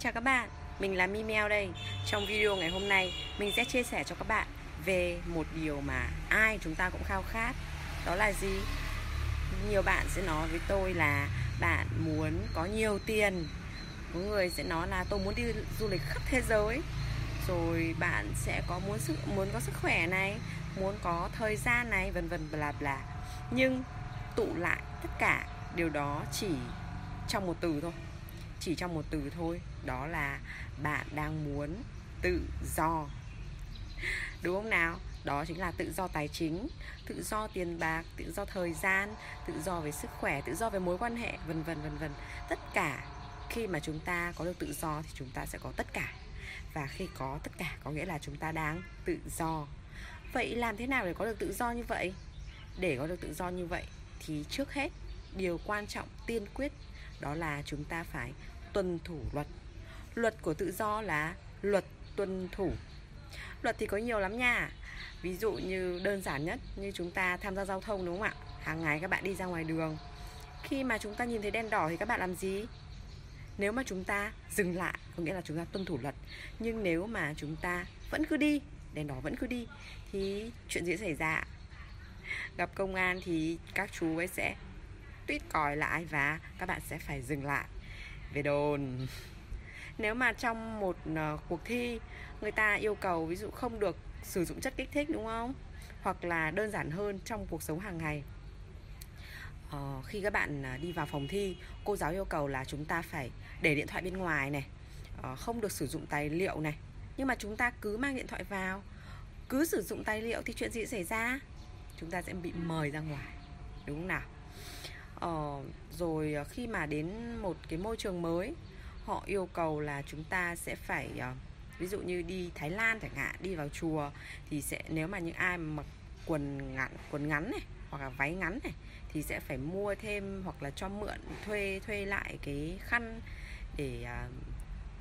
chào các bạn, mình là Mimeo đây. Trong video ngày hôm nay, mình sẽ chia sẻ cho các bạn về một điều mà ai chúng ta cũng khao khát. Đó là gì? Nhiều bạn sẽ nói với tôi là bạn muốn có nhiều tiền. Có người sẽ nói là tôi muốn đi du lịch khắp thế giới. Rồi bạn sẽ có muốn sức muốn có sức khỏe này Muốn có thời gian này, vân vân bla bla. Nhưng tụ lại tất cả điều đó chỉ trong một từ thôi chỉ trong một từ thôi, đó là bạn đang muốn tự do. Đúng không nào? Đó chính là tự do tài chính, tự do tiền bạc, tự do thời gian, tự do về sức khỏe, tự do về mối quan hệ, vân vân vân vân. Tất cả, khi mà chúng ta có được tự do thì chúng ta sẽ có tất cả. Và khi có tất cả, có nghĩa là chúng ta đang tự do. Vậy làm thế nào để có được tự do như vậy? Để có được tự do như vậy thì trước hết, điều quan trọng tiên quyết đó là chúng ta phải tuân thủ luật. Luật của tự do là luật tuân thủ. Luật thì có nhiều lắm nha. Ví dụ như đơn giản nhất, như chúng ta tham gia giao thông, đúng không ạ? Hàng ngày các bạn đi ra ngoài đường. Khi mà chúng ta nhìn thấy đèn đỏ thì các bạn làm gì? Nếu mà chúng ta dừng lại, có nghĩa là chúng ta tuân thủ luật. Nhưng nếu mà chúng ta vẫn cứ đi, đèn đỏ vẫn cứ đi, thì chuyện gì xảy ra gặp công an thì các chú ấy sẽ tuyết còi lại và các bạn sẽ phải dừng lại. Về đồn. Nếu mà trong một uh, cuộc thi người ta yêu cầu ví dụ không được sử dụng chất kích thích đúng không? Hoặc là đơn giản hơn trong cuộc sống hàng ngày. Uh, khi các bạn uh, đi vào phòng thi cô giáo yêu cầu là chúng ta phải để điện thoại bên ngoài này uh, không được sử dụng tài liệu này. Nhưng mà chúng ta cứ mang điện thoại vào cứ sử dụng tài liệu thì chuyện gì xảy ra? Chúng ta sẽ bị mời ra ngoài. Đúng không nào? Ờ, rồi ờ, khi mà đến một cái môi trường mới họ yêu cầu là chúng ta sẽ phải uh, ví dụ như đi Thái Lan chẳng hạn đi vào chùa thì sẽ nếu mà những ai mặc quần ngắn quần ngắn này hoặc là váy ngắn này thì sẽ phải mua thêm hoặc là cho mượn thuê thuê lại cái khăn để uh,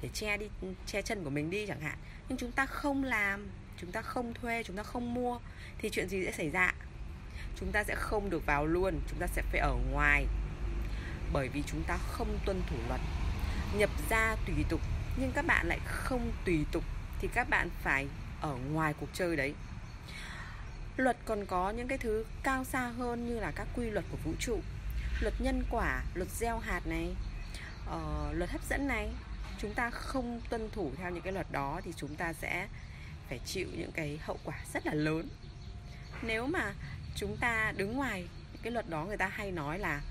để che đi che chân của mình đi chẳng hạn. Nhưng chúng ta không làm chúng ta không thuê chúng ta không mua thì chuyện gì sẽ xảy ra chúng ta sẽ không được vào luôn chúng ta sẽ phải ở ngoài. Bởi vì chúng ta không tuân thủ luật nhập ra tùy tục nhưng các bạn lại không tùy tục thì các bạn phải ở ngoài cuộc chơi đấy. Luật còn có những cái thứ cao xa hơn như là các quy luật của vũ trụ. Luật nhân quả luật gieo hạt này uh, luật hấp dẫn này chúng ta không tuân thủ theo những cái luật đó thì chúng ta sẽ phải chịu những cái hậu quả rất là lớn. Nếu mà chúng ta đứng ngoài cái luật đó người ta hay nói là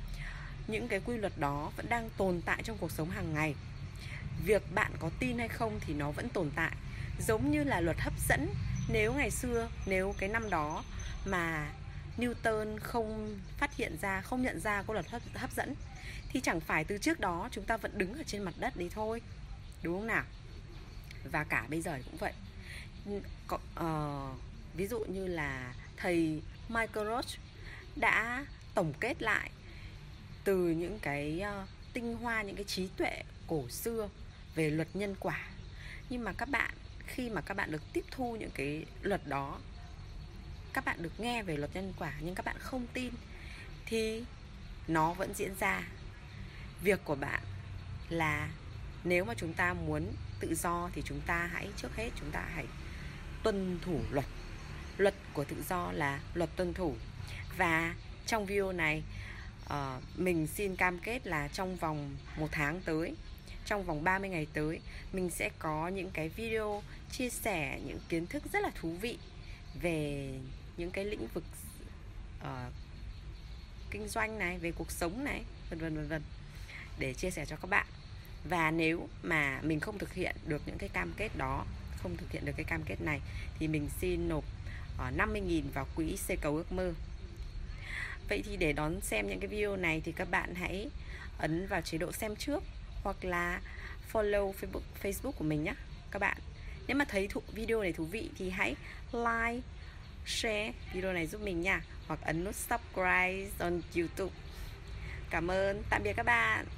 những cái quy luật đó vẫn đang tồn tại trong cuộc sống hàng ngày. Việc bạn có tin hay không thì nó vẫn tồn tại. Giống như là luật hấp dẫn nếu ngày xưa nếu cái năm đó mà Newton không phát hiện ra không nhận ra có luật hấp, hấp dẫn thì chẳng phải từ trước đó chúng ta vẫn đứng ở trên mặt đất đấy thôi. Đúng không nào? Và cả bây giờ cũng vậy. Có, uh, ví dụ như là thầy Michael Roach đã tổng kết lại từ những cái uh, tinh hoa những cái trí tuệ cổ xưa về luật nhân quả. Nhưng mà các bạn khi mà các bạn được tiếp thu những cái luật đó các bạn được nghe về luật nhân quả nhưng các bạn không tin thì nó vẫn diễn ra. Việc của bạn là nếu mà chúng ta muốn tự do thì chúng ta hãy trước hết chúng ta hãy tuân thủ luật luật của tự do là luật tuân thủ. Và trong video này uh, mình xin cam kết là trong vòng một tháng tới trong vòng 30 ngày tới mình sẽ có những cái video chia sẻ những kiến thức rất là thú vị về những cái lĩnh vực uh, kinh doanh này về cuộc sống này vân vân vân vân để chia sẻ cho các bạn. Và nếu mà mình không thực hiện được những cái cam kết đó không thực hiện được cái cam kết này thì mình xin nộp Ờ, 50.000 vào quỹ xây cầu ước mơ Vậy thì để đón xem những cái video này thì các bạn hãy ấn vào chế độ xem trước hoặc là follow Facebook Facebook của mình nhé các bạn. Nếu mà thấy thụ, video này thú vị thì hãy like, share video này giúp mình nha hoặc ấn nút subscribe on YouTube. Cảm ơn, tạm biệt các bạn.